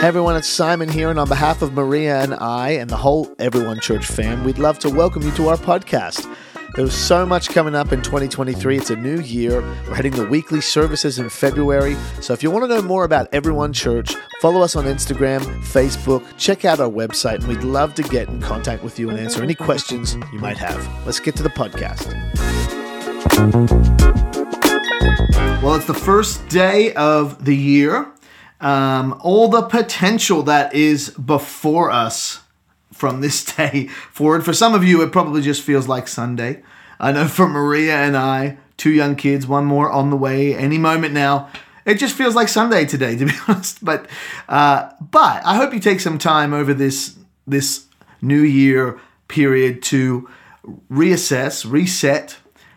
Hey everyone, it's Simon here, and on behalf of Maria and I and the whole Everyone Church fam, we'd love to welcome you to our podcast. There's so much coming up in 2023. It's a new year. We're heading to weekly services in February. So if you want to know more about Everyone Church, follow us on Instagram, Facebook, check out our website, and we'd love to get in contact with you and answer any questions you might have. Let's get to the podcast. Well, it's the first day of the year. Um, all the potential that is before us from this day forward. For some of you, it probably just feels like Sunday. I know for Maria and I, two young kids, one more on the way any moment now. It just feels like Sunday today, to be honest. But uh, but I hope you take some time over this this New Year period to reassess, reset,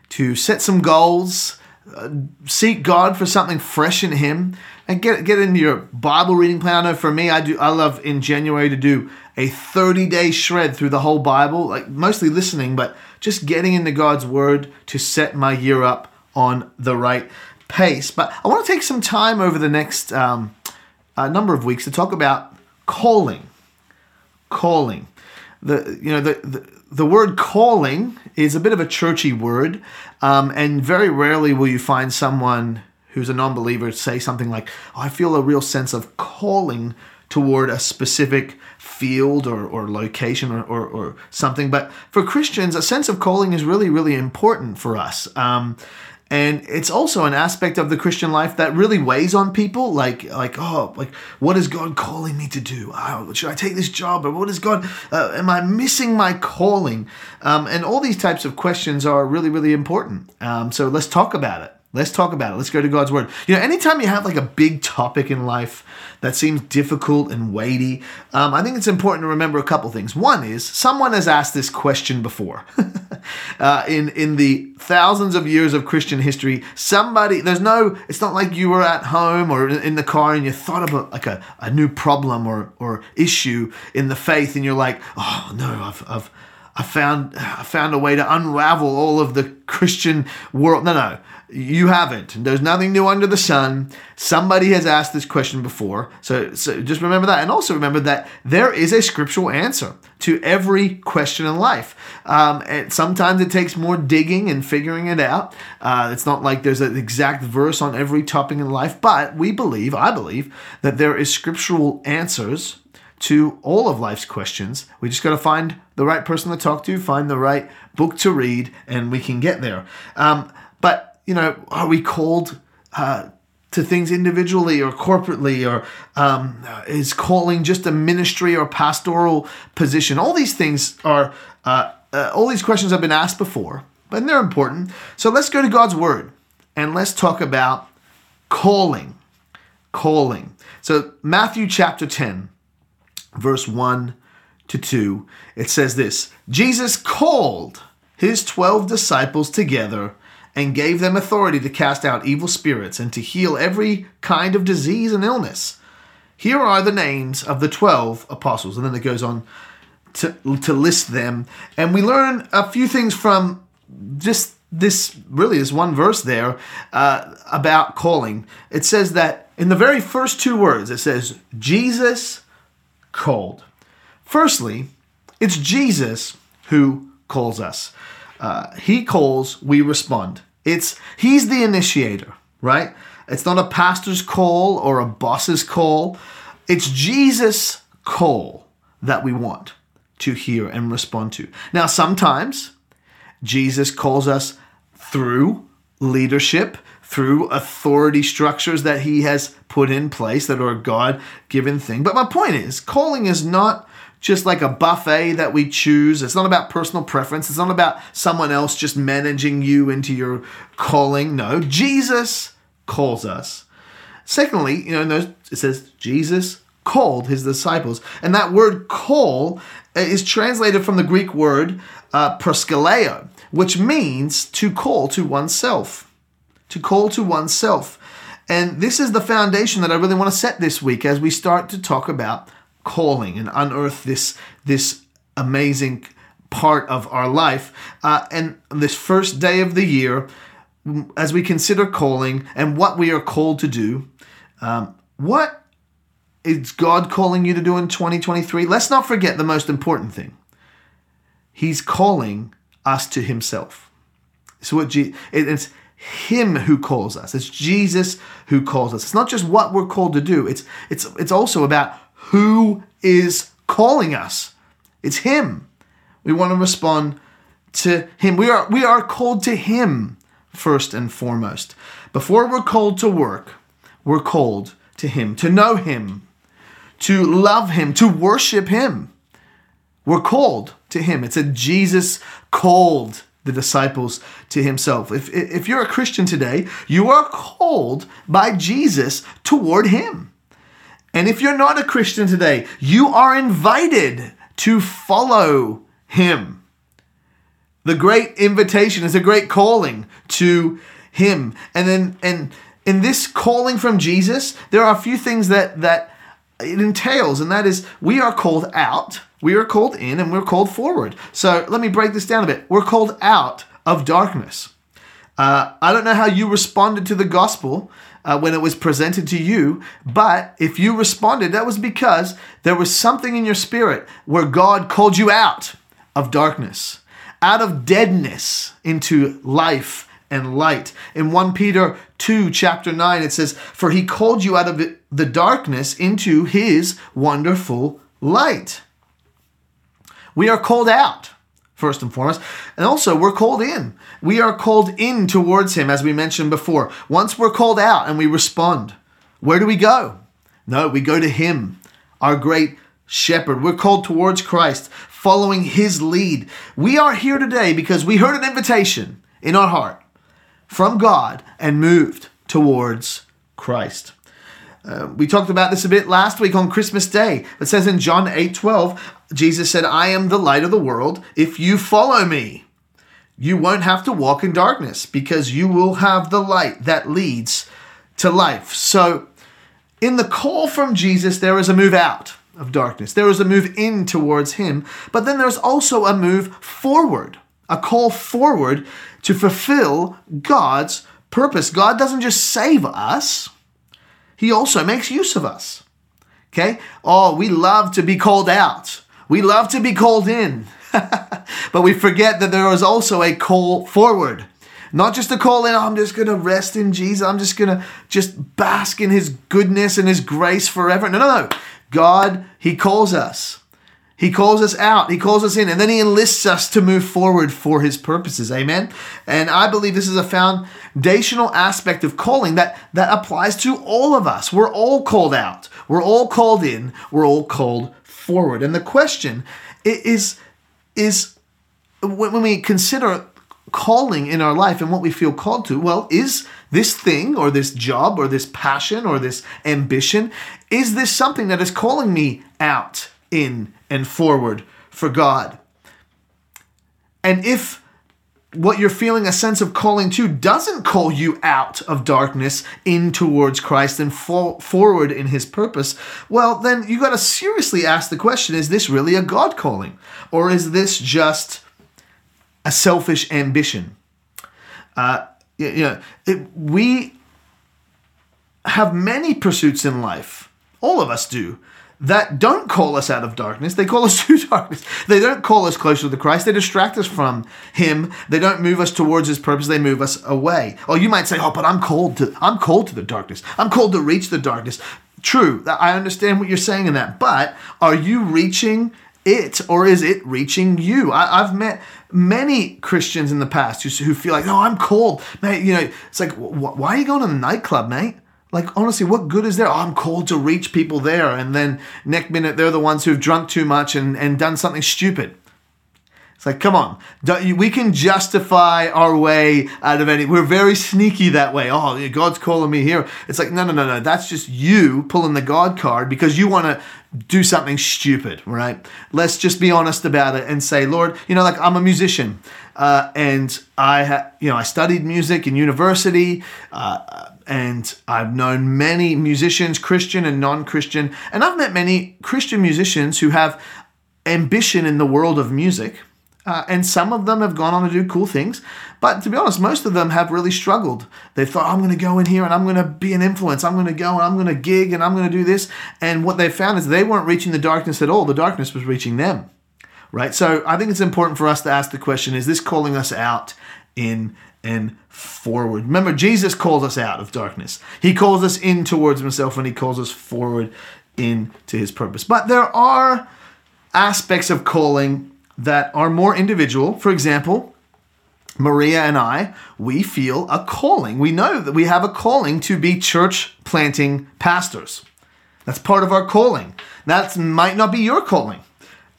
to set some goals, uh, seek God for something fresh in Him, and get get into your Bible reading plan. I know for me, I do. I love in January to do a 30 day shred through the whole Bible, like mostly listening, but just getting into God's Word to set my year up on the right pace. But I want to take some time over the next um, number of weeks to talk about calling. Calling. The you know the, the the word calling is a bit of a churchy word, um, and very rarely will you find someone who's a non-believer say something like, "I feel a real sense of calling toward a specific field or, or location or, or, or, something. But for Christians, a sense of calling is really, really important for us. Um, and it's also an aspect of the Christian life that really weighs on people. Like, like, oh, like, what is God calling me to do? Oh, should I take this job? Or what is God? Uh, am I missing my calling? Um, and all these types of questions are really, really important. Um, so let's talk about it. Let's talk about it. Let's go to God's word. You know, anytime you have like a big topic in life that seems difficult and weighty, um, I think it's important to remember a couple things. One is someone has asked this question before. uh, in in the thousands of years of Christian history, somebody there's no. It's not like you were at home or in the car and you thought about like a, a new problem or or issue in the faith, and you're like, oh no, I've I've I found I found a way to unravel all of the Christian world. No, no, you haven't. There's nothing new under the sun. Somebody has asked this question before. So, so just remember that. And also remember that there is a scriptural answer to every question in life. Um, and sometimes it takes more digging and figuring it out. Uh, it's not like there's an exact verse on every topic in life, but we believe, I believe, that there is scriptural answers to all of life's questions. We just got to find the right person to talk to, find the right book to read, and we can get there. Um, but, you know, are we called uh, to things individually or corporately, or um, is calling just a ministry or pastoral position? All these things are, uh, uh, all these questions have been asked before, but they're important. So let's go to God's Word and let's talk about calling. Calling. So, Matthew chapter 10 verse 1 to 2, it says this Jesus called his 12 disciples together and gave them authority to cast out evil spirits and to heal every kind of disease and illness. Here are the names of the 12 apostles. And then it goes on to, to list them. And we learn a few things from just this really is one verse there uh, about calling. It says that in the very first two words, it says, Jesus called. Firstly, it's Jesus who calls us. Uh, he calls, we respond. It's he's the initiator, right? It's not a pastor's call or a boss's call. It's Jesus' call that we want to hear and respond to. Now, sometimes Jesus calls us through leadership, through authority structures that he has put in place that are a God given thing. But my point is, calling is not just like a buffet that we choose. It's not about personal preference. It's not about someone else just managing you into your calling. No, Jesus calls us. Secondly, you know, it says Jesus called his disciples. And that word call is translated from the Greek word uh, proskaleo, which means to call to oneself to call to oneself. And this is the foundation that I really want to set this week as we start to talk about calling and unearth this, this amazing part of our life. Uh, and this first day of the year, as we consider calling and what we are called to do, um, what is God calling you to do in 2023? Let's not forget the most important thing. He's calling us to himself. So what Je- it's him who calls us. It's Jesus who calls us. It's not just what we're called to do. It's it's it's also about who is calling us. It's him. We want to respond to him. We are we are called to him first and foremost. Before we're called to work, we're called to him, to know him, to love him, to worship him. We're called to him. It's a Jesus called the disciples to himself. If, if you're a Christian today, you are called by Jesus toward him. And if you're not a Christian today, you are invited to follow him. The great invitation is a great calling to him. And then and in this calling from Jesus, there are a few things that that it entails, and that is we are called out, we are called in, and we're called forward. So let me break this down a bit. We're called out of darkness. Uh, I don't know how you responded to the gospel uh, when it was presented to you, but if you responded, that was because there was something in your spirit where God called you out of darkness, out of deadness into life and light. In 1 Peter 2, chapter 9, it says, For he called you out of the darkness into his wonderful light. We are called out, first and foremost, and also we're called in. We are called in towards him, as we mentioned before. Once we're called out and we respond, where do we go? No, we go to him, our great shepherd. We're called towards Christ, following his lead. We are here today because we heard an invitation in our heart from God and moved towards Christ. Uh, we talked about this a bit last week on Christmas Day. It says in John 8 12, Jesus said, I am the light of the world. If you follow me, you won't have to walk in darkness because you will have the light that leads to life. So, in the call from Jesus, there is a move out of darkness, there is a move in towards Him, but then there's also a move forward, a call forward to fulfill God's purpose. God doesn't just save us, He also makes use of us. Okay? Oh, we love to be called out. We love to be called in. but we forget that there is also a call forward. Not just a call in, oh, I'm just going to rest in Jesus. I'm just going to just bask in his goodness and his grace forever. No, no, no. God, he calls us. He calls us out, He calls us in, and then He enlists us to move forward for His purposes. Amen. And I believe this is a foundational aspect of calling that, that applies to all of us. We're all called out, we're all called in, we're all called forward. And the question is, is when we consider calling in our life and what we feel called to, well, is this thing or this job or this passion or this ambition, is this something that is calling me out in and forward for God. And if what you're feeling a sense of calling to doesn't call you out of darkness in towards Christ and forward in his purpose, well, then you got to seriously ask the question is this really a God calling? Or is this just a selfish ambition? Uh, you know, it, we have many pursuits in life, all of us do, that don't call us out of darkness. They call us to darkness. They don't call us closer to Christ. They distract us from Him. They don't move us towards His purpose. They move us away. Or you might say, "Oh, but I'm called to. I'm called to the darkness. I'm called to reach the darkness." True. I understand what you're saying in that. But are you reaching it, or is it reaching you? I, have met many Christians in the past who, who feel like, "Oh, I'm called, mate." You know, it's like, why are you going to the nightclub, mate? Like honestly what good is there? Oh, i'm called to reach people there and then next minute they're the ones who've drunk too much and, and done something stupid. It's like come on. We can justify our way out of any we're very sneaky that way. Oh god's calling me here. It's like no no no no. That's just you pulling the god card because you want to do something stupid right? Let's just be honest about it and say lord you know like i'm a musician uh, and i ha- you know i studied music in university uh, and I've known many musicians, Christian and non Christian, and I've met many Christian musicians who have ambition in the world of music, Uh, and some of them have gone on to do cool things. But to be honest, most of them have really struggled. They thought, I'm going to go in here and I'm going to be an influence. I'm going to go and I'm going to gig and I'm going to do this. And what they found is they weren't reaching the darkness at all. The darkness was reaching them. Right? So I think it's important for us to ask the question is this calling us out in and forward? Remember, Jesus calls us out of darkness. He calls us in towards himself and he calls us forward into his purpose. But there are aspects of calling that are more individual. For example, Maria and I, we feel a calling. We know that we have a calling to be church planting pastors. That's part of our calling. That might not be your calling,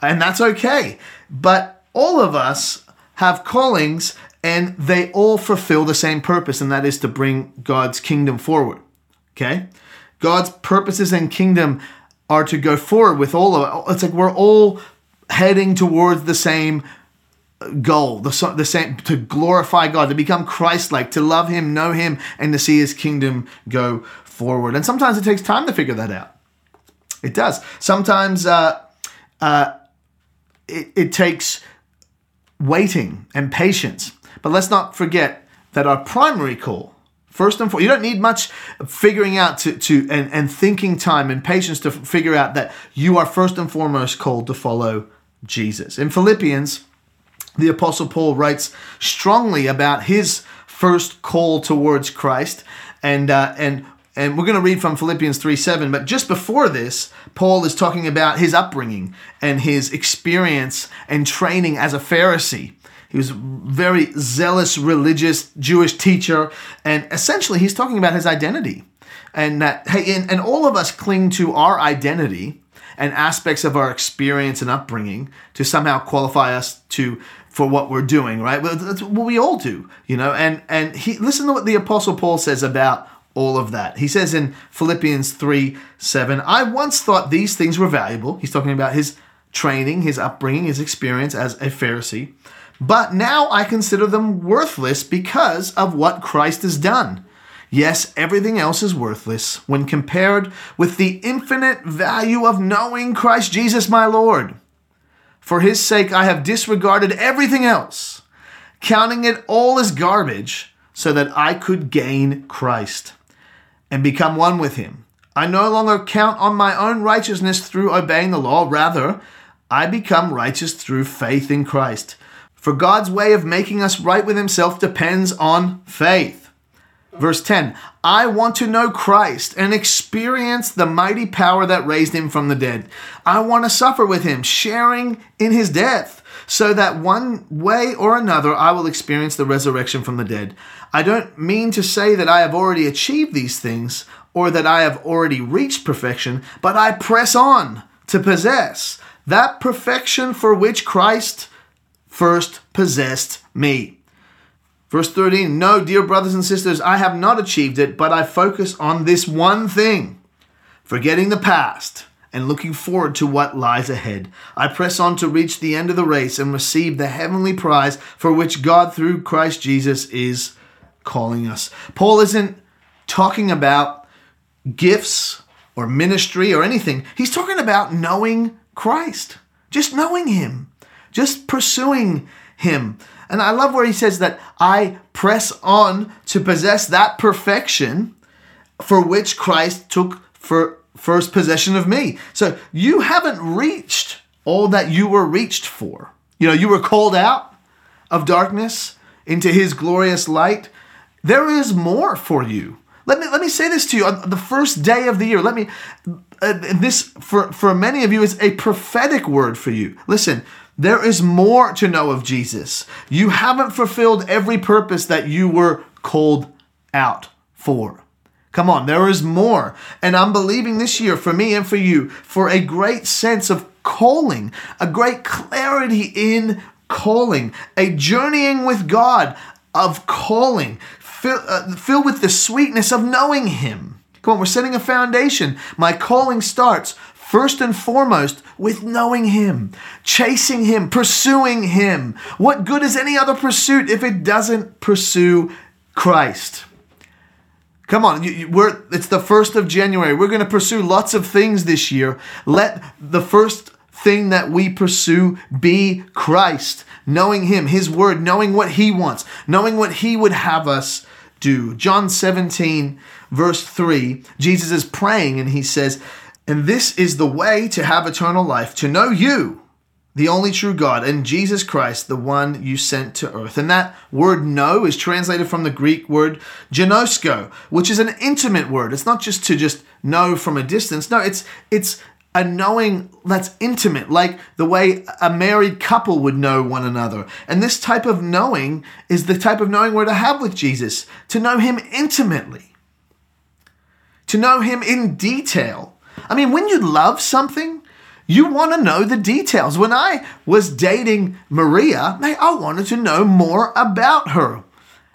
and that's okay. But all of us have callings, and they all fulfill the same purpose, and that is to bring God's kingdom forward. Okay? God's purposes and kingdom are to go forward with all of it. It's like we're all heading towards the same goal, the, the same to glorify God, to become Christ-like, to love Him, know Him, and to see His kingdom go forward. And sometimes it takes time to figure that out. It does. Sometimes uh, uh, it, it takes waiting and patience. But let's not forget that our primary call First and foremost, you don't need much figuring out to, to and, and thinking time and patience to figure out that you are first and foremost called to follow Jesus. In Philippians, the Apostle Paul writes strongly about his first call towards Christ, and uh, and and we're going to read from Philippians 3 7. But just before this, Paul is talking about his upbringing and his experience and training as a Pharisee. He was a very zealous, religious Jewish teacher, and essentially he's talking about his identity, and that hey, and, and all of us cling to our identity and aspects of our experience and upbringing to somehow qualify us to for what we're doing, right? Well, that's what we all do, you know. And and he listen to what the apostle Paul says about all of that. He says in Philippians 3 7, I once thought these things were valuable. He's talking about his training, his upbringing, his experience as a Pharisee. But now I consider them worthless because of what Christ has done. Yes, everything else is worthless when compared with the infinite value of knowing Christ Jesus my Lord. For his sake, I have disregarded everything else, counting it all as garbage, so that I could gain Christ and become one with him. I no longer count on my own righteousness through obeying the law. Rather, I become righteous through faith in Christ. For God's way of making us right with Himself depends on faith. Verse 10 I want to know Christ and experience the mighty power that raised Him from the dead. I want to suffer with Him, sharing in His death, so that one way or another I will experience the resurrection from the dead. I don't mean to say that I have already achieved these things or that I have already reached perfection, but I press on to possess that perfection for which Christ first possessed me. Verse 13 No, dear brothers and sisters, I have not achieved it, but I focus on this one thing forgetting the past and looking forward to what lies ahead. I press on to reach the end of the race and receive the heavenly prize for which God, through Christ Jesus, is calling us. Paul isn't talking about gifts or ministry or anything, he's talking about knowing Christ, just knowing Him just pursuing Him. And I love where he says that I press on to possess that perfection for which Christ took for first possession of me. So you haven't reached all that you were reached for. You know, you were called out of darkness into his glorious light. There is more for you. Let me let me say this to you on the first day of the year. Let me uh, this for for many of you is a prophetic word for you. Listen, there is more to know of Jesus. You haven't fulfilled every purpose that you were called out for. Come on, there is more. And I'm believing this year for me and for you for a great sense of calling, a great clarity in calling, a journeying with God of calling, fill, uh, filled with the sweetness of knowing Him. Come on, we're setting a foundation. My calling starts first and foremost with knowing Him, chasing Him, pursuing Him. What good is any other pursuit if it doesn't pursue Christ? Come on, we're, it's the 1st of January. We're going to pursue lots of things this year. Let the first thing that we pursue be Christ, knowing Him, His Word, knowing what He wants, knowing what He would have us do. John 17, verse 3, Jesus is praying and He says, And this is the way to have eternal life, to know you the only true God, and Jesus Christ, the one you sent to earth. And that word know is translated from the Greek word ginosko, which is an intimate word. It's not just to just know from a distance. No, it's it's a knowing that's intimate, like the way a married couple would know one another. And this type of knowing is the type of knowing we're to have with Jesus, to know him intimately, to know him in detail. I mean, when you love something, you want to know the details. When I was dating Maria, I wanted to know more about her.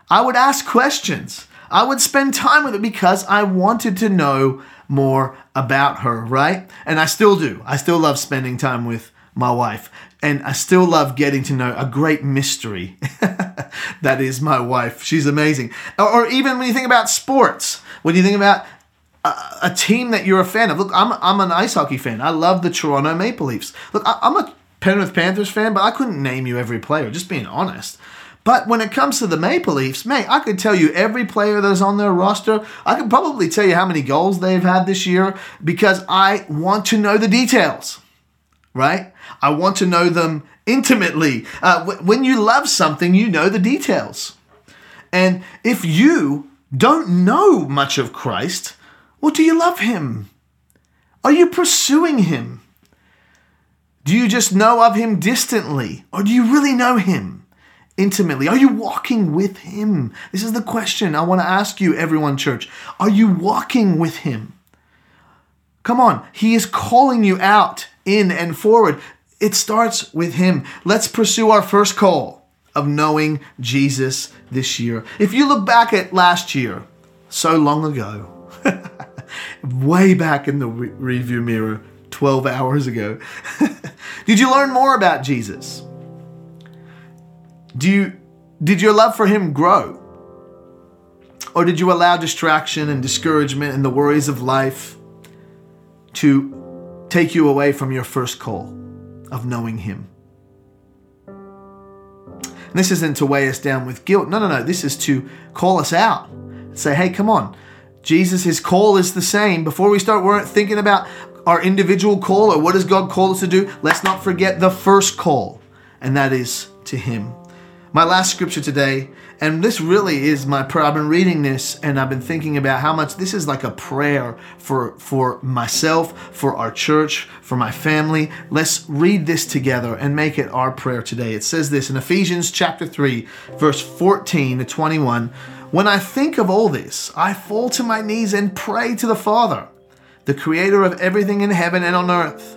I would ask questions. I would spend time with her because I wanted to know more about her, right? And I still do. I still love spending time with my wife. And I still love getting to know a great mystery that is my wife. She's amazing. Or, or even when you think about sports, when you think about a, team that you're a fan of. Look, I'm I'm an ice hockey fan. I love the Toronto Maple Leafs. Look, I, I'm a Penrith Panthers fan, but I couldn't name you every player. Just being honest. But when it comes to the Maple Leafs, mate, I could tell you every player that's on their roster. I could probably tell you how many goals they've had this year because I want to know the details, right? I want to know them intimately. Uh, when you love something, you know the details. And if you don't know much of Christ, or do you love him? Are you pursuing him? Do you just know of him distantly? Or do you really know him intimately? Are you walking with him? This is the question I want to ask you, everyone, church. Are you walking with him? Come on, he is calling you out, in and forward. It starts with him. Let's pursue our first call of knowing Jesus this year. If you look back at last year, so long ago, way back in the re- review mirror 12 hours ago. did you learn more about Jesus? Do you did your love for him grow? Or did you allow distraction and discouragement and the worries of life to take you away from your first call of knowing him? And this isn't to weigh us down with guilt. No, no, no. This is to call us out. Say, hey, come on. Jesus, his call is the same. Before we start thinking about our individual call or what does God call us to do, let's not forget the first call, and that is to him. My last scripture today, and this really is my prayer. I've been reading this and I've been thinking about how much this is like a prayer for, for myself, for our church, for my family. Let's read this together and make it our prayer today. It says this in Ephesians chapter 3, verse 14 to 21. When I think of all this, I fall to my knees and pray to the Father, the creator of everything in heaven and on earth.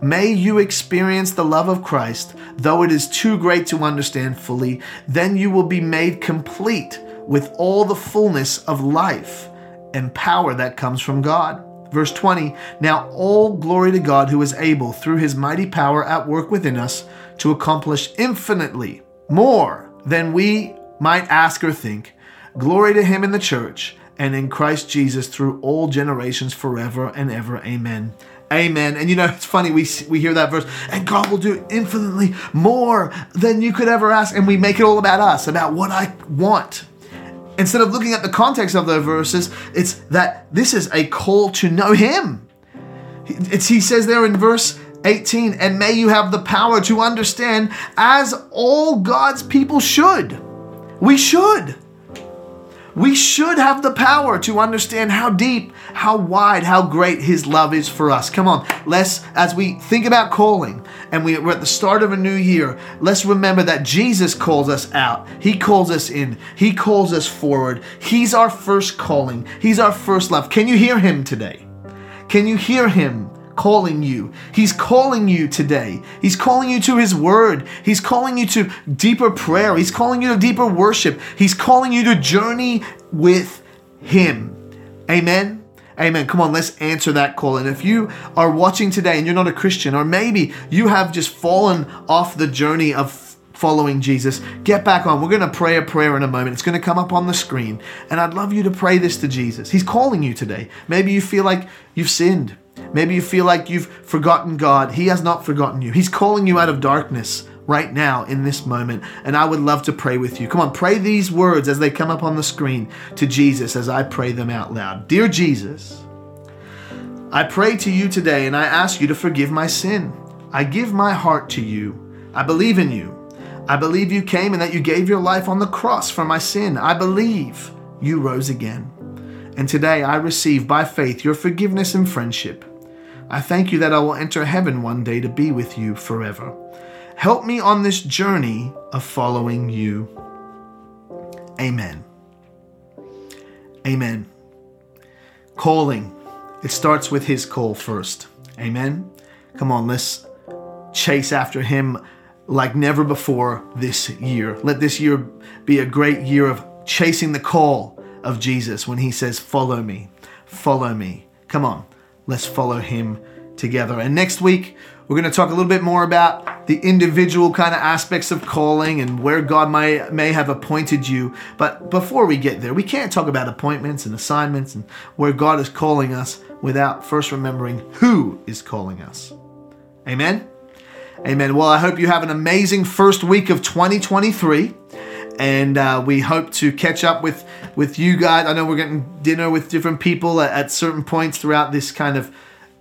May you experience the love of Christ, though it is too great to understand fully. Then you will be made complete with all the fullness of life and power that comes from God. Verse 20 Now all glory to God who is able, through his mighty power at work within us, to accomplish infinitely more than we might ask or think Glory to him in the church and in Christ Jesus through all generations forever and ever. Amen. Amen. And you know, it's funny, we, we hear that verse, and God will do infinitely more than you could ever ask. And we make it all about us, about what I want. Instead of looking at the context of those verses, it's that this is a call to know Him. It's, he says there in verse 18, and may you have the power to understand as all God's people should. We should. We should have the power to understand how deep, how wide, how great His love is for us. Come on, let's, as we think about calling and we, are at the start of a new year, let's remember that Jesus calls us out. He calls us in. He calls us forward. He's our first calling, He's our first love. Can you hear Him today? Can you hear Him calling you. He's calling you today. He's calling you to His Word. He's calling you to deeper prayer. He's calling you to deeper worship. He's calling you to journey with Him. Amen. Amen. Come on, let's answer that call. And if you are watching today and you're not a Christian, or maybe you have just fallen off the journey of following Jesus, get back on. We're going to pray a prayer in a moment. It's going to come up on the screen. And I'd love you to pray this to Jesus. He's calling you today. Maybe you feel like you've sinned. Maybe you feel like you've forgotten God. He has not forgotten you. He's calling you out of darkness right now in this moment. And I would love to pray with you. Come on, pray these words as they come up on the screen to Jesus as I pray them out loud. Dear Jesus, I pray to you today and I ask you to forgive my sin. I give my heart to you. I believe in you. I believe you came and that you gave your life on the cross for my sin. I believe you rose again. And today I receive by faith your forgiveness and friendship. I thank you that I will enter heaven one day to be with you forever. Help me on this journey of following you. Amen. Amen. Calling. It starts with his call first. Amen. Come on, let's chase after him like never before this year. Let this year be a great year of chasing the call of Jesus when he says, Follow me, follow me. Come on, let's follow him together. And next week, we're going to talk a little bit more about the individual kind of aspects of calling and where God may, may have appointed you. But before we get there, we can't talk about appointments and assignments and where God is calling us without first remembering who is calling us. Amen. Amen. Well, I hope you have an amazing first week of 2023 and uh, we hope to catch up with with you guys. I know we're getting dinner with different people at, at, certain points throughout this kind of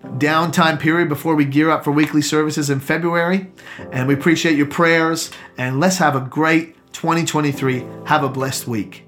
downtime period before we gear up for weekly services in February. And we appreciate your prayers. And let's have a great 2023. Have a blessed week.